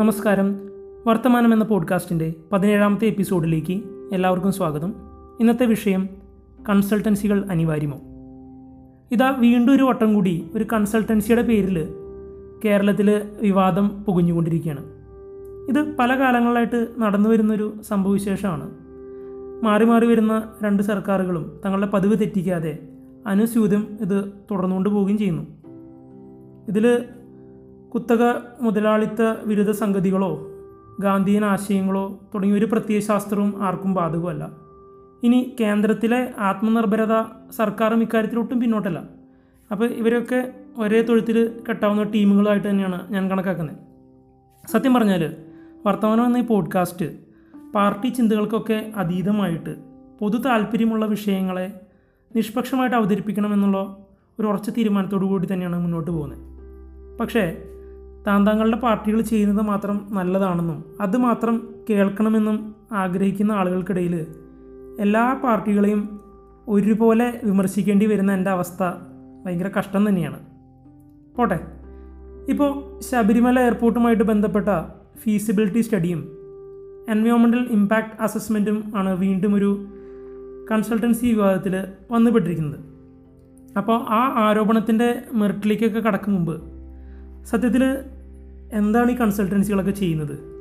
നമസ്കാരം. വർത്തമാനം എന്ന പോഡ്കാസ്റ്റിന്റെ പതിനേഴാമത്തെ എപ്പിസോഡിലേക്ക് എല്ലാവർക്കും സ്വാഗതം. ഇന്നത്തെ വിഷയം കൺസൾട്ടൻസികൾ അനിവാര്യമോ? ഇതാ വീണ്ടും ഒരു വട്ടം കൂടി ഒരു കൺസൾട്ടൻസിയുടെ പേരിൽ കേരളത്തിൽ വിവാദം പുകഞ്ഞുകൊണ്ടിരിക്കുകയാണ്. ഇത് പല കാലങ്ങളായിട്ട് നടന്നു വരുന്നൊരു സംഭവവിശേഷമാണ് മാറി മാറി വരുന്ന രണ്ട് സർക്കാരുകളും തങ്ങളുടെ പതിവ് തെറ്റിക്കാതെ അനുസ്യൂതം ഇത് തുടർന്നുകൊണ്ട് പോവുകയും ചെയ്യുന്നു. ഇതിൽ കുത്തക മുതലാളിത്ത വിരുദ്ധ സംഗതികളോ ഗാന്ധിയൻ ആശയങ്ങളോ തുടങ്ങിയ ഒരു പ്രത്യയശാസ്ത്രവും ആർക്കും ബാധകമല്ല. ഇനി കേന്ദ്രത്തിലെ ആത്മനിർഭരത സർക്കാരും ഇക്കാര്യത്തിൽ ഒട്ടും പിന്നോട്ടല്ല. അപ്പോൾ ഇവരൊക്കെ ഒരേ തൊഴുത്തിൽ കെട്ടാവുന്ന ടീമുകളായിട്ട് തന്നെയാണ് ഞാൻ കണക്കാക്കുന്നത്. സത്യം പറഞ്ഞാൽ വർത്തമാനം എന്ന ഈ പോഡ്കാസ്റ്റ് പാർട്ടി ചിന്തകൾക്കൊക്കെ അതീതമായിട്ട് പൊതു താല്പര്യമുള്ള വിഷയങ്ങളെ നിഷ്പക്ഷമായിട്ട് അവതരിപ്പിക്കണമെന്നുള്ള ഒരു ഉറച്ച തീരുമാനത്തോടു കൂടി തന്നെയാണ് മുന്നോട്ട് പോകുന്നത്. പക്ഷേ താൻ താങ്കളുടെ പാർട്ടികൾ ചെയ്യുന്നത് മാത്രം നല്ലതാണെന്നും അത് മാത്രം കേൾക്കണമെന്നും ആഗ്രഹിക്കുന്ന ആളുകൾക്കിടയിൽ എല്ലാ പാർട്ടികളെയും ഒരുപോലെ വിമർശിക്കേണ്ടി വരുന്ന എന്റെ അവസ്ഥ ഭയങ്കര കഷ്ടം തന്നെയാണ്. പോട്ടെ. ഇപ്പോൾ ശബരിമല എയർപോർട്ടുമായിട്ട് ബന്ധപ്പെട്ട ഫീസിബിലിറ്റി സ്റ്റഡിയും എൻവയോൺമെന്റൽ ഇമ്പാക്റ്റ് അസസ്മെന്റും ആണ് വീണ്ടും ഒരു കൺസൾട്ടൻസി വിവാദത്തിൽ വന്നുപെട്ടിരിക്കുന്നത്. അപ്പോൾ ആ ആരോപണത്തിന്റെ മെറിറ്റിലേക്കൊക്കെ കടക്കും മുമ്പ് സത്യത്തിൽ എന്താണ് ഈ കൺസൾട്ടൻസികളൊക്കെ ചെയ്യുന്നത്?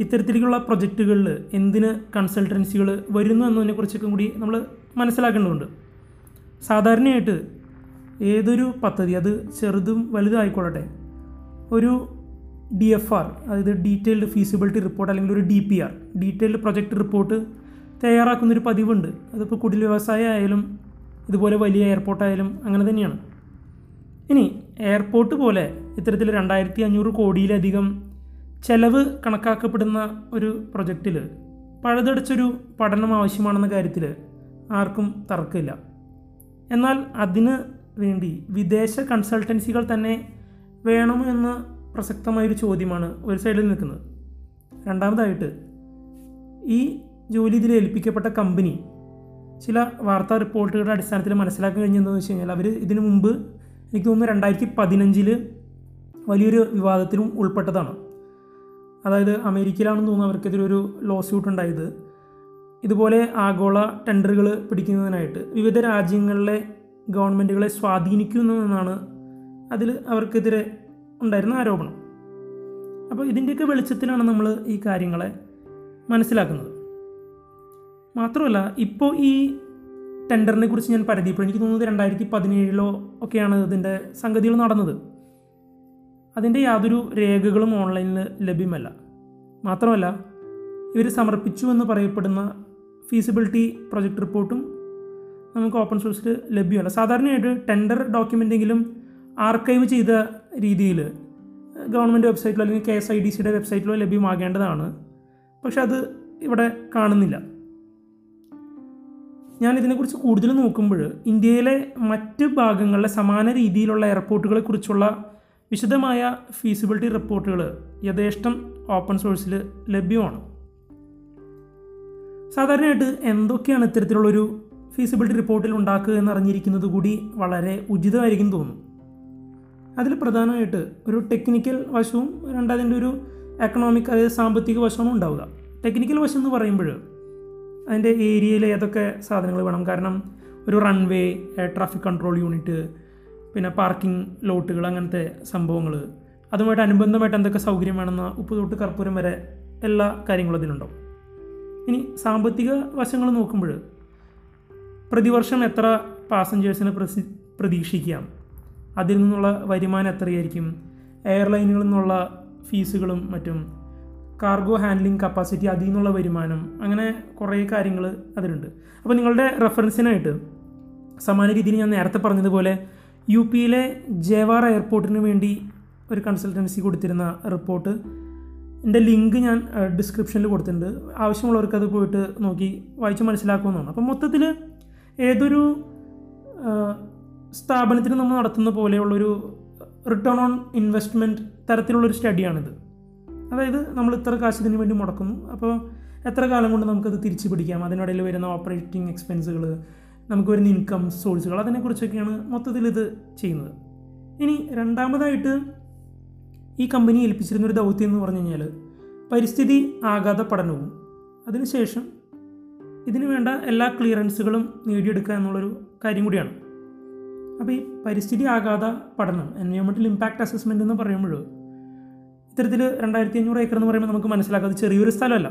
ഇത്തരത്തിലേക്കുള്ള പ്രൊജക്റ്റുകളിൽ എന്തിന് കൺസൾട്ടൻസികൾ വരുന്നു എന്നതിനെക്കുറിച്ചൊക്കെ കൂടി നമ്മൾ മനസ്സിലാക്കേണ്ടതുണ്ട്. സാധാരണയായിട്ട് ഏതൊരു പദ്ധതി അത് ചെറുതും വലുതായിക്കൊള്ളട്ടെ ഒരു ഡി എഫ് ആർ അതായത് ഡീറ്റെയിൽഡ് ഫീസിബിലിറ്റി റിപ്പോർട്ട് അല്ലെങ്കിൽ ഒരു D P R detailed project report തയ്യാറാക്കുന്നൊരു പതിവുണ്ട്. അതിപ്പോൾ കുടിൽ വ്യവസായം ആയാലും ഇതുപോലെ വലിയ എയർപോർട്ടായാലും അങ്ങനെ തന്നെയാണ്. ഇനി എയർപോർട്ട് പോലെ ഇത്തരത്തിൽ രണ്ടായിരത്തി അഞ്ഞൂറ് കോടിയിലധികം ചെലവ് കണക്കാക്കപ്പെടുന്ന ഒരു പ്രൊജക്റ്റിൽ പഴുതടച്ചൊരു പഠനം ആവശ്യമാണെന്ന കാര്യത്തിൽ ആർക്കും തർക്കമില്ല. എന്നാൽ അതിന് വേണ്ടി വിദേശ കൺസൾട്ടൻസികൾ തന്നെ വേണമോ എന്ന് പ്രസക്തമായൊരു ചോദ്യമാണ് ഒരു സൈഡിൽ നിൽക്കുന്നത്. രണ്ടാമതായിട്ട് ഈ ജോലി ഇതിൽ ഏൽപ്പിക്കപ്പെട്ട കമ്പനി ചില വാർത്താ റിപ്പോർട്ടുകളുടെ അടിസ്ഥാനത്തിൽ മനസ്സിലാക്കാൻ കഴിഞ്ഞതെന്ന് വെച്ച് കഴിഞ്ഞാൽ അവർ ഇതിനു മുമ്പ് എനിക്ക് തോന്നുന്നു രണ്ടായിരത്തി പതിനഞ്ചിൽ വലിയൊരു വിവാദത്തിലും ഉൾപ്പെട്ടതാണ്. അതായത് അമേരിക്കയിലാണെന്ന് തോന്നുന്നു അവർക്കെതിരെ ഒരു ലോ സ്യൂട്ട് ഉണ്ടായത്. ഇതുപോലെ ആഗോള ടെൻഡറുകൾ പിടിക്കുന്നതിനായിട്ട് വിവിധ രാജ്യങ്ങളിലെ ഗവൺമെന്റുകളെ സ്വാധീനിക്കുന്നു എന്നാണ് അതിൽ അവർക്കെതിരെ ഉണ്ടായിരുന്ന ആരോപണം. അപ്പോൾ ഇതിന്റെയൊക്കെ വെളിച്ചത്തിലാണ് നമ്മൾ ഈ കാര്യങ്ങളെ മനസ്സിലാക്കുന്നത്. മാത്രമല്ല ഇപ്പോൾ ഈ ടെൻഡറിനെ കുറിച്ച് ഞാൻ പരതിയപ്പോൾ എനിക്ക് തോന്നുന്നത് രണ്ടായിരത്തി പതിനേഴിലോ ഒക്കെയാണ് ഇതിന്റെ സംഗതികൾ നടന്നത്. അതിന്റെ യാതൊരു രേഖകളും ഓൺലൈനിൽ ലഭ്യമല്ല. മാത്രമല്ല ഇവർ സമർപ്പിച്ചു എന്ന് പറയപ്പെടുന്ന ഫീസിബിലിറ്റി പ്രൊജക്ട് റിപ്പോർട്ടും നമുക്ക് ഓപ്പൺ സോഴ്സിൽ ലഭ്യമല്ല. സാധാരണയായിട്ട് ടെൻഡർ ഡോക്യുമെന്റെങ്കിലും ആർക്കൈവ് ചെയ്ത രീതിയിൽ ഗവൺമെന്റ് വെബ്സൈറ്റിലോ അല്ലെങ്കിൽ കെ എസ് ഐ ഡി സിയുടെ വെബ്സൈറ്റിലോ ലഭ്യമാകേണ്ടതാണ്. പക്ഷെ അത് ഇവിടെ കാണുന്നില്ല. ഞാൻ ഇതിനെക്കുറിച്ച് കൂടുതൽ നോക്കുമ്പോൾ ഇന്ത്യയിലെ മറ്റ് ഭാഗങ്ങളിലെ സമാന രീതിയിലുള്ള എയർപോർട്ടുകളെ കുറിച്ചുള്ള വിശദമായ ഫീസിബിലിറ്റി റിപ്പോർട്ടുകൾ യഥേഷ്ടം ഓപ്പൺ സോഴ്സിൽ ലഭ്യമാണ്. സാധാരണയായിട്ട് എന്തൊക്കെയാണ് ഇത്തരത്തിലുള്ളൊരു ഫീസിബിലിറ്റി റിപ്പോർട്ടിൽ ഉണ്ടാക്കുക എന്നറിഞ്ഞിരിക്കുന്നത് കൂടി വളരെ ഉചിതമായിരിക്കും തോന്നുന്നു. അതിൽ പ്രധാനമായിട്ട് ഒരു ടെക്നിക്കൽ വശവും രണ്ടതിന്റെ ഒരു എക്കണോമിക് അതായത് സാമ്പത്തിക വശവും ഉണ്ടാവുക. ടെക്നിക്കൽ വശം എന്ന് പറയുമ്പോൾ അതിന്റെ ഏരിയയിൽ ഏതൊക്കെ സാധനങ്ങൾ വേണം? കാരണം ഒരു റൺവേ ട്രാഫിക് കൺട്രോൾ യൂണിറ്റ് പിന്നെ പാർക്കിംഗ് ലോട്ടുകൾ അങ്ങനത്തെ സംഭവങ്ങൾ. അതുമായിട്ട് അനുബന്ധമായിട്ട് എന്തൊക്കെ സൗകര്യം വേണമെന്ന ഉപ്പ് തൊട്ട് കർപ്പൂരം വരെ എല്ലാ കാര്യങ്ങളും അതിലുണ്ടാവും. ഇനി സാമ്പത്തിക വശങ്ങൾ നോക്കുമ്പോൾ പ്രതിവർഷം എത്ര പാസഞ്ചേഴ്സിനെ പ്രസി പ്രതീക്ഷിക്കാം? അതിൽ നിന്നുള്ള വരുമാനം എത്രയായിരിക്കും? എയർലൈനുകളിൽ നിന്നുള്ള ഫീസുകളും മറ്റും കാർഗോ ഹാൻഡ്ലിംഗ് കപ്പാസിറ്റി അതിൽ നിന്നുള്ള വരുമാനം. അങ്ങനെ കുറേ കാര്യങ്ങൾ അതിലുണ്ട്. അപ്പോൾ നിങ്ങളുടെ റെഫറൻസിനായിട്ട് സമാന രീതിയിൽ ഞാൻ നേരത്തെ പറഞ്ഞതുപോലെ യു പിയിലെ ജേവാർ എയർപോർട്ടിന് വേണ്ടി ഒരു കൺസൾട്ടൻസി കൊടുത്തിരുന്ന റിപ്പോർട്ട് എന്റെ ലിങ്ക് ഞാൻ ഡിസ്ക്രിപ്ഷനിൽ കൊടുത്തിട്ടുണ്ട്. ആവശ്യമുള്ളവർക്ക് അത് പോയിട്ട് നോക്കി വായിച്ച് മനസ്സിലാക്കുമെന്നാണ്. അപ്പോൾ മൊത്തത്തിൽ ഏതൊരു സ്ഥാപനത്തിന് നമ്മൾ നടത്തുന്ന പോലെയുള്ളൊരു റിട്ടേൺ ഓൺ ഇൻവെസ്റ്റ്മെന്റ് തരത്തിലുള്ളൊരു സ്റ്റഡിയാണിത് അതായത് നമ്മൾ ഇത്ര കാശ് ഇതിന് വേണ്ടി മുടക്കുന്നു. അപ്പോൾ എത്ര കാലം കൊണ്ട് നമുക്കത് തിരിച്ചു പിടിക്കാം? അതിനിടയിൽ വരുന്ന ഓപ്പറേറ്റിംഗ് എക്സ്പെൻസുകൾ നമുക്ക് വരുന്ന ഇൻകം സോഴ്സുകൾ അതിനെക്കുറിച്ചൊക്കെയാണ് മൊത്തത്തിൽ ഇത് ചെയ്യുന്നത്. ഇനി രണ്ടാമതായിട്ട് ഈ കമ്പനി ഏൽപ്പിച്ചിരുന്നൊരു ദൗത്യം എന്ന് പറഞ്ഞു കഴിഞ്ഞാൽ പരിസ്ഥിതി ആഘാത പഠനവും. അതിനുശേഷം ഇതിന് വേണ്ട എല്ലാ ക്ലിയറൻസുകളും നേടിയെടുക്കുക എന്നുള്ളൊരു കാര്യം കൂടിയാണ്. അപ്പോൾ ഈ പരിസ്ഥിതി ആഘാത പഠനം എൻവയോൺമെന്റൽ ഇമ്പാക്റ്റ് അസസ്മെന്റ് എന്ന് പറയുമ്പോൾ ഇത്തരത്തിൽ രണ്ടായിരത്തി അഞ്ഞൂറ് ഏക്കർ എന്ന് പറയുമ്പോൾ നമുക്ക് മനസ്സിലാക്കാം അത് ചെറിയൊരു സ്ഥലമല്ല.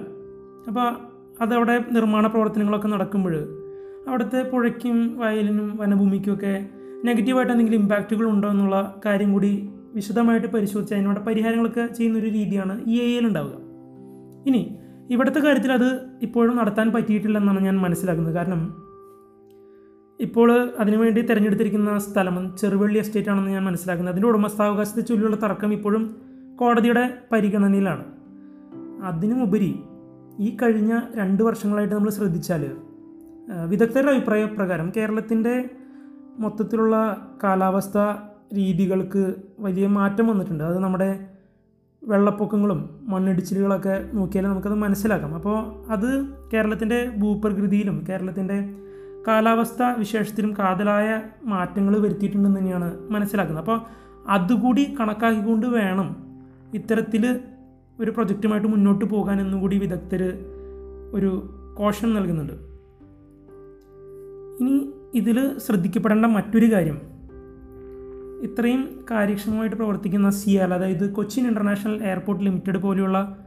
അപ്പോൾ അതവിടെ നിർമ്മാണ പ്രവർത്തനങ്ങളൊക്കെ നടക്കുമ്പോൾ അവിടുത്തെ പുഴയ്ക്കും വയലിനും വനഭൂമിക്കുമൊക്കെ നെഗറ്റീവായിട്ട് എന്തെങ്കിലും ഇമ്പാക്റ്റുകൾ ഉണ്ടോ എന്നുള്ള കാര്യം കൂടി വിശദമായിട്ട് പരിശോധിച്ച് അതിനോട് പരിഹാരങ്ങളൊക്കെ ചെയ്യുന്നൊരു രീതിയാണ് എ എൽ ഉണ്ടാവുക. ഇനി ഇവിടുത്തെ കാര്യത്തിൽ അത് ഇപ്പോഴും നടത്താൻ പറ്റിയിട്ടില്ല എന്നാണ് ഞാൻ മനസ്സിലാക്കുന്നത്. കാരണം ഇപ്പോൾ അതിനുവേണ്ടി തിരഞ്ഞെടുത്തിരിക്കുന്ന സ്ഥലം ചെറുവള്ളി എസ്റ്റേറ്റ് ആണെന്ന് ഞാൻ മനസ്സിലാക്കുന്നത്. അതിന്റെ ഉടമസ്ഥാവകാശത്തെ ചൊല്ലിയുള്ള തർക്കം ഇപ്പോഴും കോടതിയുടെ പരിഗണനയിലാണ്. അതിനുമുപരി ഈ കഴിഞ്ഞ രണ്ട് വർഷങ്ങളായിട്ട് നമ്മൾ ശ്രദ്ധിച്ചാൽ വിദഗ്ധരുടെ അഭിപ്രായ പ്രകാരം കേരളത്തിന്റെ മൊത്തത്തിലുള്ള കാലാവസ്ഥ രീതികൾക്ക് വലിയ മാറ്റം വന്നിട്ടുണ്ട്. അത് നമ്മുടെ വെള്ളപ്പൊക്കങ്ങളും മണ്ണിടിച്ചിലുകളൊക്കെ നോക്കിയാൽ നമുക്കത് മനസ്സിലാക്കാം. അപ്പോൾ അത് കേരളത്തിന്റെ ഭൂപ്രകൃതിയിലും കേരളത്തിന്റെ കാലാവസ്ഥ വിശേഷത്തിലും കാതലായ മാറ്റങ്ങൾ വരുത്തിയിട്ടുണ്ടെന്ന് തന്നെയാണ് മനസ്സിലാക്കുന്നത്. അപ്പോൾ അതുകൂടി കണക്കാക്കിക്കൊണ്ട് വേണം ഇത്തരത്തിൽ ഒരു പ്രൊജക്റ്റുമായിട്ട് മുന്നോട്ട് പോകാൻ എന്നും കൂടി വിദഗ്ധർ ഒരു കോഷൻ നൽകുന്നുണ്ട്. ഇനി ഇതിൽ ശ്രദ്ധിക്കപ്പെടേണ്ട മറ്റൊരു കാര്യം. ഇത്രയും കാര്യക്ഷമമായിട്ട് പ്രവർത്തിക്കുന്ന സിയാൽ അതായത് കൊച്ചിൻ ഇന്റർനാഷണൽ എയർപോർട്ട് ലിമിറ്റഡ് പോലെയുള്ള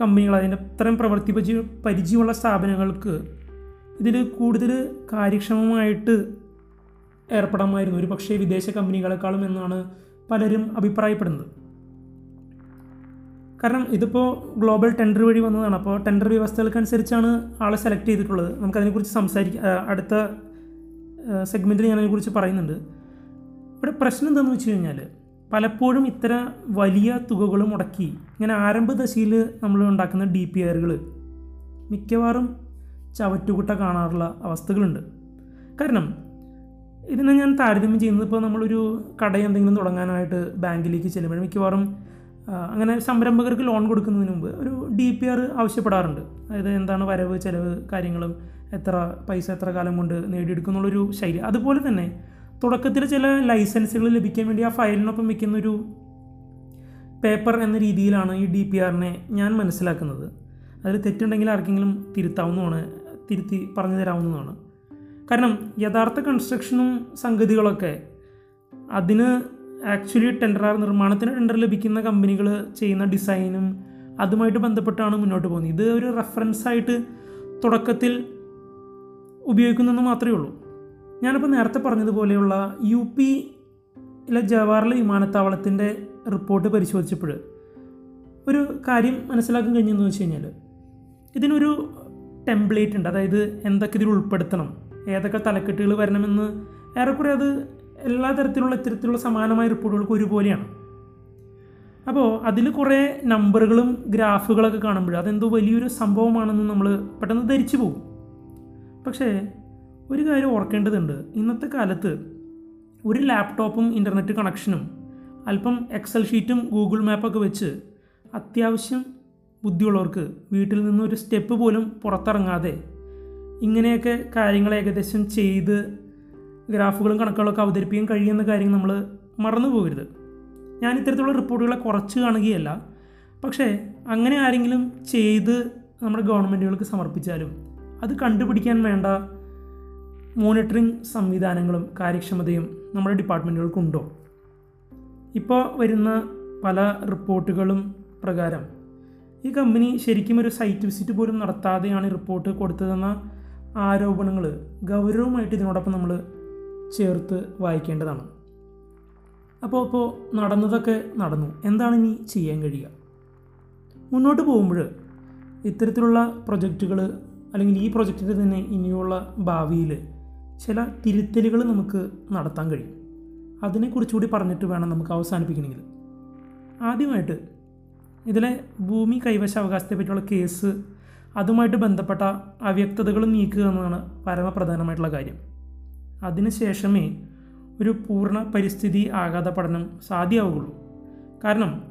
കമ്പനികൾ അതിന്റെ ഇത്രയും പ്രവൃത്തി പരിചയ പരിചയമുള്ള സ്ഥാപനങ്ങൾക്ക് ഇതിൽ കൂടുതൽ കാര്യക്ഷമമായിട്ട് ഏർപ്പെടാമായിരുന്നു. ഒരു പക്ഷേ വിദേശ കമ്പനികളെക്കാളും എന്നാണ് പലരും അഭിപ്രായപ്പെടുന്നത്. കാരണം ഇതിപ്പോൾ ഗ്ലോബൽ ടെൻഡർ വഴി വന്നതാണ്. അപ്പോൾ ടെൻഡർ വ്യവസ്ഥകൾക്കനുസരിച്ചാണ് ആളെ സെലക്ട് ചെയ്തിട്ടുള്ളത്. നമുക്കതിനെക്കുറിച്ച് സംസാരിക്കാം അടുത്ത സെഗ്മെന്റിൽ ഞാൻ അതിനെക്കുറിച്ച് പറയുന്നുണ്ട്. ഇവിടെ പ്രശ്നം എന്താണെന്ന് വെച്ച് കഴിഞ്ഞാൽ പലപ്പോഴും ഇത്ര വലിയ തുകകൾ മുടക്കി ഇങ്ങനെ ആരംഭ ദശയിൽ നമ്മൾ ഉണ്ടാക്കുന്ന ഡി പി ആറുകൾ മിക്കവാറും ചവറ്റുകുട്ട കാണാറുള്ള അവസ്ഥകളുണ്ട്. കാരണം ഇതിനെ ഞാൻ താരതമ്യം ചെയ്യുന്നത് ഇപ്പോൾ നമ്മളൊരു കട എന്തെങ്കിലും തുടങ്ങാനായിട്ട് ബാങ്കിലേക്ക് ചെല്ലുമ്പോൾ മിക്കവാറും അങ്ങനെ സംരംഭകർക്ക് ലോൺ കൊടുക്കുന്നതിന് മുമ്പ് ഒരു ഡി പി ആർ ആവശ്യപ്പെടാറുണ്ട്. അതായത് എന്താണ് വരവ് ചിലവ് കാര്യങ്ങളും എത്ര പൈസ എത്ര കാലം കൊണ്ട് നേടിയെടുക്കും എന്നുള്ളൊരു ശൈലി. അതുപോലെ തന്നെ തുടക്കത്തിൽ ചില ലൈസൻസുകൾ ലഭിക്കാൻ വേണ്ടി ആ ഫയലിനൊപ്പം വയ്ക്കുന്നൊരു പേപ്പർ എന്ന രീതിയിലാണ് ഈ ഡി പി ആറിനെ ഞാൻ മനസ്സിലാക്കുന്നത്. അതിൽ തെറ്റുണ്ടെങ്കിൽ ആർക്കെങ്കിലും തിരുത്താവുന്നതാണ് തിരുത്തി പറഞ്ഞു തരാവുന്നതാണ്. കാരണം യഥാർത്ഥ കൺസ്ട്രക്ഷനും സംഗതികളൊക്കെ അതിന് ആക്ച്വലി ടെൻഡർ നിർമ്മാണത്തിന് ടെൻഡർ ലഭിക്കുന്ന കമ്പനികൾ ചെയ്യുന്ന ഡിസൈനും അതുമായിട്ട് ബന്ധപ്പെട്ടാണ് മുന്നോട്ട് പോകുന്നത്. ഇത് ഒരു റെഫറൻസ് ആയിട്ട് തുടക്കത്തിൽ ഉപയോഗിക്കുന്നെന്ന് മാത്രമേ ഉള്ളൂ. ഞാനിപ്പോൾ നേരത്തെ പറഞ്ഞതുപോലെയുള്ള യു പിയിലെ ജവഹർലാൽ വിമാനത്താവളത്തിന്റെ റിപ്പോർട്ട് പരിശോധിച്ചപ്പോൾ ഒരു കാര്യം മനസ്സിലാക്കാൻ കഴിഞ്ഞെന്ന് വെച്ച് കഴിഞ്ഞാൽ ഇതിനൊരു ടെംപ്ലേറ്റ് ഉണ്ട്. അതായത് എന്തൊക്കെ ഇതിൽ ഉൾപ്പെടുത്തണം ഏതൊക്കെ തലക്കെട്ടുകൾ വരണമെന്ന് ഏറെക്കുറെ അത് എല്ലാ തരത്തിലുള്ള ഇത്തരത്തിലുള്ള സമാനമായ റിപ്പോർട്ടുകൾക്ക് ഒരുപോലെയാണ്. അപ്പോൾ അതിൽ കുറേ നമ്പറുകളും ഗ്രാഫുകളൊക്കെ കാണുമ്പോൾ അതെന്തോ വലിയൊരു സംഭവമാണെന്ന് നമ്മൾ പെട്ടെന്ന് ധരിച്ചു പോകും. പക്ഷേ ഒരു കാര്യം ഓർക്കേണ്ടതുണ്ട്. ഇന്നത്തെ കാലത്ത് ഒരു ലാപ്ടോപ്പും ഇന്റർനെറ്റ് കണക്ഷനും അല്പം എക്സൽ ഷീറ്റും ഗൂഗിൾ മാപ്പൊക്കെ വെച്ച് അത്യാവശ്യം ബുദ്ധിയുള്ളവർക്ക് വീട്ടിൽ നിന്ന് ഒരു സ്റ്റെപ്പ് പോലും പുറത്തിറങ്ങാതെ ഇങ്ങനെയൊക്കെ കാര്യങ്ങൾ ഏകദേശം ചെയ്ത് ഗ്രാഫുകളും കണക്കുകളൊക്കെ അവതരിപ്പിക്കാൻ കഴിയുന്ന കാര്യം നമ്മൾ മറന്നു പോകരുത്. ഞാൻ ഇത്തരത്തിലുള്ള റിപ്പോർട്ടുകളെ കുറച്ച് കാണുകയല്ല. പക്ഷേ അങ്ങനെ ആരെങ്കിലും ചെയ്ത് നമ്മുടെ ഗവൺമെന്റുകൾക്ക് സമർപ്പിച്ചാലും അത് കണ്ടുപിടിക്കാൻ വേണ്ട മോണിറ്ററിംഗ് സംവിധാനങ്ങളും കാര്യക്ഷമതയും നമ്മുടെ ഡിപ്പാർട്ട്മെന്റുകൾക്കുണ്ടോ? ഇപ്പോൾ വരുന്ന പല റിപ്പോർട്ടുകളും പ്രകാരം ഈ കമ്പനി ശരിക്കും ഒരു സൈറ്റ് വിസിറ്റ് പോലും നടത്താതെയാണ് ഈ റിപ്പോർട്ട് കൊടുത്തതെന്ന ആരോപണങ്ങൾ ഗൗരവമായിട്ട് ഇതിനോടൊപ്പം നമ്മൾ ചേർത്ത് വായിക്കേണ്ടതാണ്. അപ്പോൾ അപ്പോൾ നടന്നതൊക്കെ നടന്നു. എന്താണ് ഇനി ചെയ്യാൻ കഴിയുക? മുന്നോട്ട് പോകുമ്പോൾ ഇത്തരത്തിലുള്ള പ്രൊജക്റ്റുകൾ അല്ലെങ്കിൽ ഈ പ്രൊജക്റ്റിന്റെ തന്നെ ഇനിയുള്ള ഭാവിയിൽ ചില തിരുത്തലുകൾ നമുക്ക് നടത്താൻ കഴിയും. അതിനെക്കുറിച്ചുകൂടി പറഞ്ഞിട്ട് വേണം നമുക്ക് അവസാനിപ്പിക്കണമെങ്കിൽ. ആദ്യമായിട്ട് ഇതിലെ ഭൂമി കൈവശ അവകാശത്തെ പറ്റിയുള്ള കേസ് അതുമായിട്ട് ബന്ധപ്പെട്ട അവ്യക്തതകൾ നീക്കുക എന്നതാണ് പരമപ്രധാനമായിട്ടുള്ള കാര്യം. അതിനുശേഷമേ ഒരു പൂർണ പരിസ്ഥിതി ആഘാത പഠനം സാധ്യമാവുകയുള്ളൂ കാരണം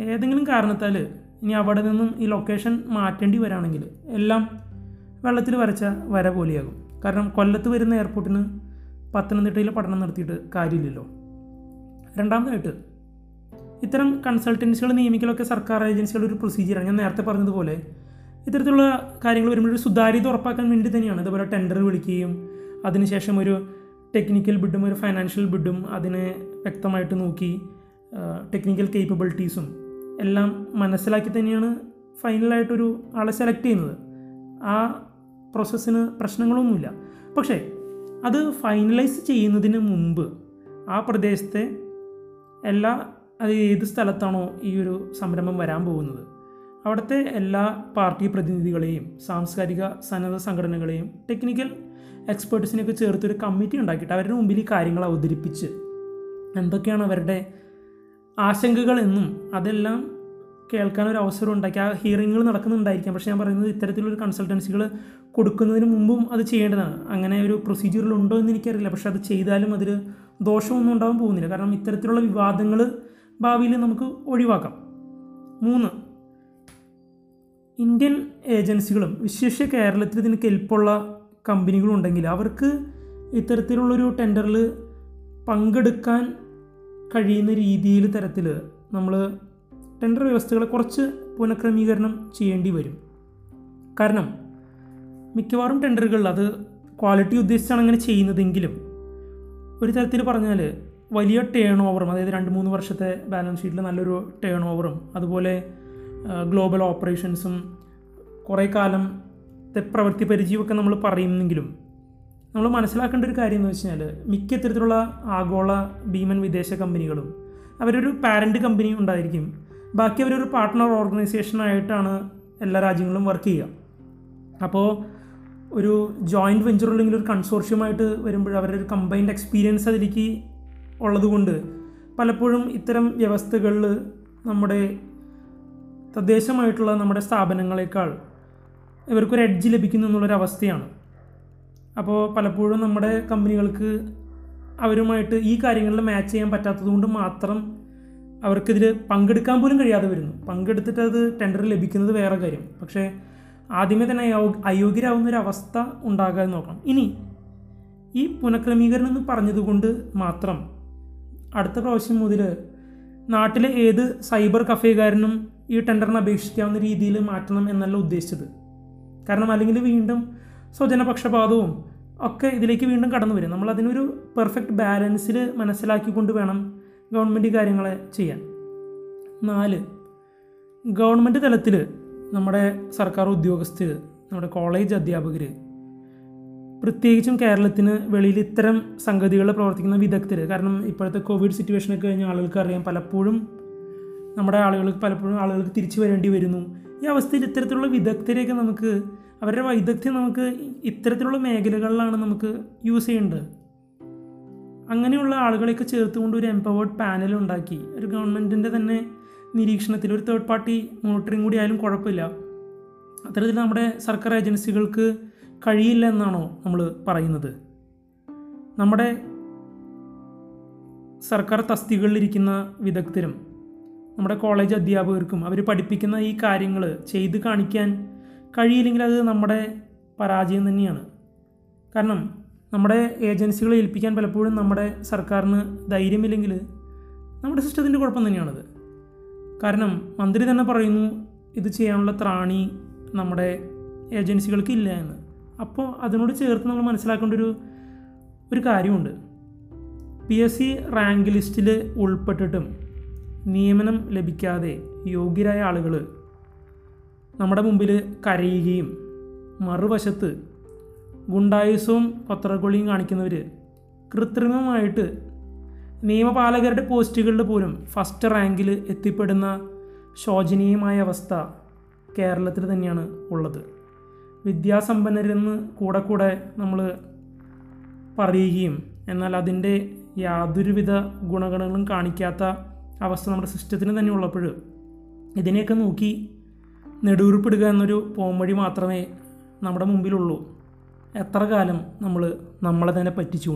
ഏതെങ്കിലും കാരണത്താൽ ഇനി അവിടെ നിന്നും ഈ ലൊക്കേഷൻ മാറ്റേണ്ടി വരാണെങ്കിൽ എല്ലാം വെള്ളത്തിൽ വരച്ച വര പോലെയാകും. കാരണം കൊല്ലത്ത് വരുന്ന എയർപോർട്ടിന് പത്തനംതിട്ടയിൽ പഠനം നടത്തിയിട്ട് കാര്യമില്ലല്ലോ. രണ്ടാമതായിട്ട് ഇത്തരം കൺസൾട്ടൻസികൾ നിയമിക്കലൊക്കെ സർക്കാർ ഏജൻസികളുടെ ഒരു പ്രൊസീജിയറാണ് ഞാൻ നേരത്തെ പറഞ്ഞതുപോലെ ഇത്തരത്തിലുള്ള കാര്യങ്ങൾ വരുമ്പോൾ ഒരു സുതാര്യത ഉറപ്പാക്കാൻ വേണ്ടി തന്നെയാണ്. ഇതുപോലെ ടെൻഡർ വിളിക്കുകയും അതിനുശേഷം ഒരു ടെക്നിക്കൽ ബിഡും ഒരു ഫൈനാൻഷ്യൽ ബിഡും അതിനെ വ്യക്തമായിട്ട് നോക്കി ടെക്നിക്കൽ കേപ്പബിലിറ്റീസും എല്ലാം മനസ്സിലാക്കി തന്നെയാണ് ഫൈനലായിട്ടൊരു ആളെ സെലക്ട് ചെയ്യുന്നത്. ആ പ്രോസസ്സിന് പ്രശ്നങ്ങളൊന്നുമില്ല. പക്ഷേ അത് ഫൈനലൈസ് ചെയ്യുന്നതിന് മുമ്പ് ആ പ്രദേശത്തെ എല്ലാ അത് ഏത് സ്ഥലത്താണോ ഈ ഒരു സംരംഭം വരാൻ പോകുന്നത് അവിടുത്തെ എല്ലാ പാർട്ടി പ്രതിനിധികളെയും സാംസ്കാരിക സന്നദ്ധ സംഘടനകളെയും ടെക്നിക്കൽ എക്സ്പേർട്സിനെയൊക്കെ ചേർത്തൊരു കമ്മിറ്റി ഉണ്ടാക്കിയിട്ട് അവരുടെ മുമ്പിൽ ഈ കാര്യങ്ങൾ അവതരിപ്പിച്ച്. എന്തൊക്കെയാണ് അവരുടെ ആശങ്കകൾ എന്നും അതെല്ലാം കേൾക്കാൻ ഒരു അവസരം ഉണ്ടാക്കി. ആ ഹിയറിങ്ങുകൾ നടക്കുന്നുണ്ടായിരിക്കാം. പക്ഷേ ഞാൻ പറയുന്നത് ഇത്തരത്തിലൊരു കൺസൾട്ടൻസികൾ കൊടുക്കുന്നതിന് മുമ്പും അത് ചെയ്യേണ്ടതാണ്. അങ്ങനെ ഒരു പ്രൊസീജിയറിൽ ഉണ്ടോ എന്ന് എനിക്കറിയില്ല. പക്ഷേ അത് ചെയ്താലും അതിൽ ദോഷമൊന്നും ഉണ്ടാകാൻ പോകുന്നില്ല. കാരണം ഇത്തരത്തിലുള്ള വിവാദങ്ങൾ ഭാവിയിൽ നമുക്ക് ഒഴിവാക്കാം. മൂന്ന് ഇന്ത്യൻ ഏജൻസികളും വിശേഷ കേരളത്തിൽ ഇതിന് കെൽപ്പുള്ള കമ്പനികളും ഉണ്ടെങ്കിൽ അവർക്ക് ഇത്തരത്തിലുള്ളൊരു ടെൻഡറിൽ പങ്കെടുക്കാൻ കഴിയുന്ന രീതിയിൽ തരത്തിൽ നമ്മൾ ടെൻഡർ വ്യവസ്ഥകളെ കുറച്ച് പുനഃക്രമീകരണം ചെയ്യേണ്ടി വരും. കാരണം മിക്കവാറും ടെൻഡറുകളിൽ അത് ക്വാളിറ്റി ഉദ്ദേശിച്ചാണ് അങ്ങനെ ചെയ്യുന്നതെങ്കിലും ഒരു തരത്തിൽ പറഞ്ഞാൽ വലിയ ടേൺ ഓവറും അതായത് രണ്ട് മൂന്ന് വർഷത്തെ ബാലൻസ് ഷീറ്റിൽ നല്ലൊരു ടേൺ ഓവറും അതുപോലെ ഗ്ലോബൽ ഓപ്പറേഷൻസും കുറേ കാലത്തെ പ്രവൃത്തി പരിചയമൊക്കെ നമ്മൾ പറയുന്നെങ്കിലും നമ്മൾ മനസ്സിലാക്കേണ്ട ഒരു കാര്യം എന്ന് വെച്ച് കഴിഞ്ഞാൽ മിക്ക ഇത്തരത്തിലുള്ള ആഗോള ഭീമൻ വിദേശ കമ്പനികളും അവരൊരു പാരന്റ് കമ്പനി ഉണ്ടായിരിക്കും. ബാക്കി അവരൊരു പാർട്ട്ണർ ഓർഗനൈസേഷനായിട്ടാണ് എല്ലാ രാജ്യങ്ങളും വർക്ക് ചെയ്യുക. അപ്പോൾ ഒരു ജോയിന്റ് വെഞ്ചർ അല്ലെങ്കിൽ ഒരു കൺസോർഷ്യമായിട്ട് വരുമ്പോൾ അവരുടെ ഒരു കമ്പൈൻഡ് എക്സ്പീരിയൻസ് അതിലേക്ക് ഉള്ളതുകൊണ്ട് പലപ്പോഴും ഇത്തരം വ്യവസ്ഥകളിൽ നമ്മുടെ തദ്ദേശമായിട്ടുള്ള നമ്മുടെ സ്ഥാപനങ്ങളെക്കാൾ ഇവർക്കൊരു എഡ്ജ് ലഭിക്കുന്നു എന്നുള്ളൊരവസ്ഥയാണ് അപ്പോൾ പലപ്പോഴും നമ്മുടെ കമ്പനികൾക്ക് അവരുമായിട്ട് ഈ കാര്യങ്ങളിൽ മാച്ച് ചെയ്യാൻ പറ്റാത്തത് കൊണ്ട് മാത്രം അവർക്കിതിൽ പങ്കെടുക്കാൻ പോലും കഴിയാതെ വരുന്നു. പങ്കെടുത്തിട്ട് അത് ടെൻഡർ ലഭിക്കുന്നത് വേറെ കാര്യം. പക്ഷേ ആദ്യമേ തന്നെ അയോ അയോഗ്യരാകുന്ന ഒരു അവസ്ഥ ഉണ്ടാകാതെ നോക്കണം. ഇനി ഈ പുനഃക്രമീകരണം എന്ന് പറഞ്ഞതുകൊണ്ട് മാത്രം അടുത്ത പ്രാവശ്യം മുതൽ നാട്ടിലെ ഏത് സൈബർ കഫേകാരനും ഈ ടെൻഡറിന് അപേക്ഷിക്കാവുന്ന രീതിയിൽ മാറ്റണം എന്നല്ല ഉദ്ദേശിച്ചത്. കാരണം അല്ലെങ്കിൽ വീണ്ടും സ്വജനപക്ഷപാതവും ഒക്കെ ഇതിലേക്ക് വീണ്ടും കടന്നു വരും. നമ്മൾ അതിനൊരു പെർഫെക്റ്റ് ബാലൻസിൽ മനസ്സിലാക്കിക്കൊണ്ട് വേണം ഗവൺമെന്റ് കാര്യങ്ങളെ ചെയ്യാൻ. നാല് ഗവൺമെന്റ് തലത്തിൽ നമ്മുടെ സർക്കാർ ഉദ്യോഗസ്ഥർ നമ്മുടെ കോളേജ് അധ്യാപകർ പ്രത്യേകിച്ചും കേരളത്തിന് വെളിയിൽ ഇത്തരം സംഗതികളിൽ പ്രവർത്തിക്കുന്ന വിദഗ്ധർ കാരണം ഇപ്പോഴത്തെ കോവിഡ് സിറ്റുവേഷനൊക്കെ കഴിഞ്ഞ ആളുകൾക്ക് അറിയാം പലപ്പോഴും നമ്മുടെ ആളുകൾക്ക് പലപ്പോഴും ആളുകൾക്ക് തിരിച്ചു വരേണ്ടി വരുന്നു. ഈ അവസ്ഥയിൽ ഇത്തരത്തിലുള്ള വിദഗ്ധരെയൊക്കെ നമുക്ക് അവരുടെ വൈദഗ്ധ്യം നമുക്ക് ഇത്തരത്തിലുള്ള മേഖലകളിലാണ് നമുക്ക് യൂസ് ചെയ്യേണ്ടത്. അങ്ങനെയുള്ള ആളുകളെയൊക്കെ ചേർത്തുകൊണ്ട് ഒരു എംപവേർഡ് പാനൽ ഉണ്ടാക്കി. ഒരു ഗവൺമെന്റിന്റെ തന്നെ നിരീക്ഷണത്തിൽ ഒരു തേർഡ് പാർട്ടി മോണിറ്ററിങ് കൂടി ആയാലും കുഴപ്പമില്ല. അത്തരത്തിൽ നമ്മുടെ സർക്കാർ ഏജൻസികൾക്ക് കഴിയില്ല എന്നാണോ നമ്മൾ പറയുന്നത്? നമ്മുടെ സർക്കാർ തസ്തികളിലിരിക്കുന്ന വിദഗ്ധരും നമ്മുടെ കോളേജ് അധ്യാപകർക്കും അവർ പഠിപ്പിക്കുന്ന ഈ കാര്യങ്ങൾ ചെയ്ത് കാണിക്കാൻ കഴിയില്ലെങ്കിൽ അത് നമ്മുടെ പരാജയം തന്നെയാണ്. കാരണം നമ്മുടെ ഏജൻസികളെ ഏൽപ്പിക്കാൻ പലപ്പോഴും നമ്മുടെ സർക്കാരിന് ധൈര്യമില്ലെങ്കിൽ നമ്മുടെ സിസ്റ്റത്തിന്റെ കുഴപ്പം തന്നെയാണത്. കാരണം മന്ത്രി തന്നെ പറയുന്നു ഇത് ചെയ്യാനുള്ള ത്രാണി നമ്മുടെ ഏജൻസികൾക്ക് ഇല്ല എന്ന്. അപ്പോൾ അതിനോട് ചേർത്ത് നമ്മൾ മനസ്സിലാക്കേണ്ട ഒരു ഒരു കാര്യമുണ്ട്. പി എസ് സി റാങ്ക് ലിസ്റ്റിൽ ഉൾപ്പെട്ടിട്ടും നിയമനം ലഭിക്കാതെ യോഗ്യരായ ആളുകൾ നമ്മുടെ മുമ്പിൽ കരയുകയും മറുവശത്ത് ഗുണ്ടായുസവും പത്രക്കൊള്ളിയും കാണിക്കുന്നവർ കൃത്രിമമായിട്ട് നിയമപാലകരുടെ പോസ്റ്റുകളിൽ പോലും ഫസ്റ്റ് റാങ്കിൽ എത്തിപ്പെടുന്ന ശോചനീയമായ അവസ്ഥ കേരളത്തിൽ തന്നെയാണ് ഉള്ളത്. വിദ്യാസമ്പന്നരെന്ന് കൂടെ കൂടെ നമ്മൾ പറയുകയും എന്നാൽ അതിന്റെ യാതൊരുവിധ ഗുണഗണങ്ങളും കാണിക്കാത്ത അവസ്ഥ നമ്മുടെ സിസ്റ്റത്തിന് തന്നെ ഉള്ളപ്പോൾ ഇതിനെയൊക്കെ നോക്കി നെടുവീർപ്പിടുക എന്നൊരു പോംവഴി മാത്രമേ നമ്മുടെ മുമ്പിലുള്ളൂ. എത്ര കാലം നമ്മൾ നമ്മളെ തന്നെ പറ്റിച്ചു?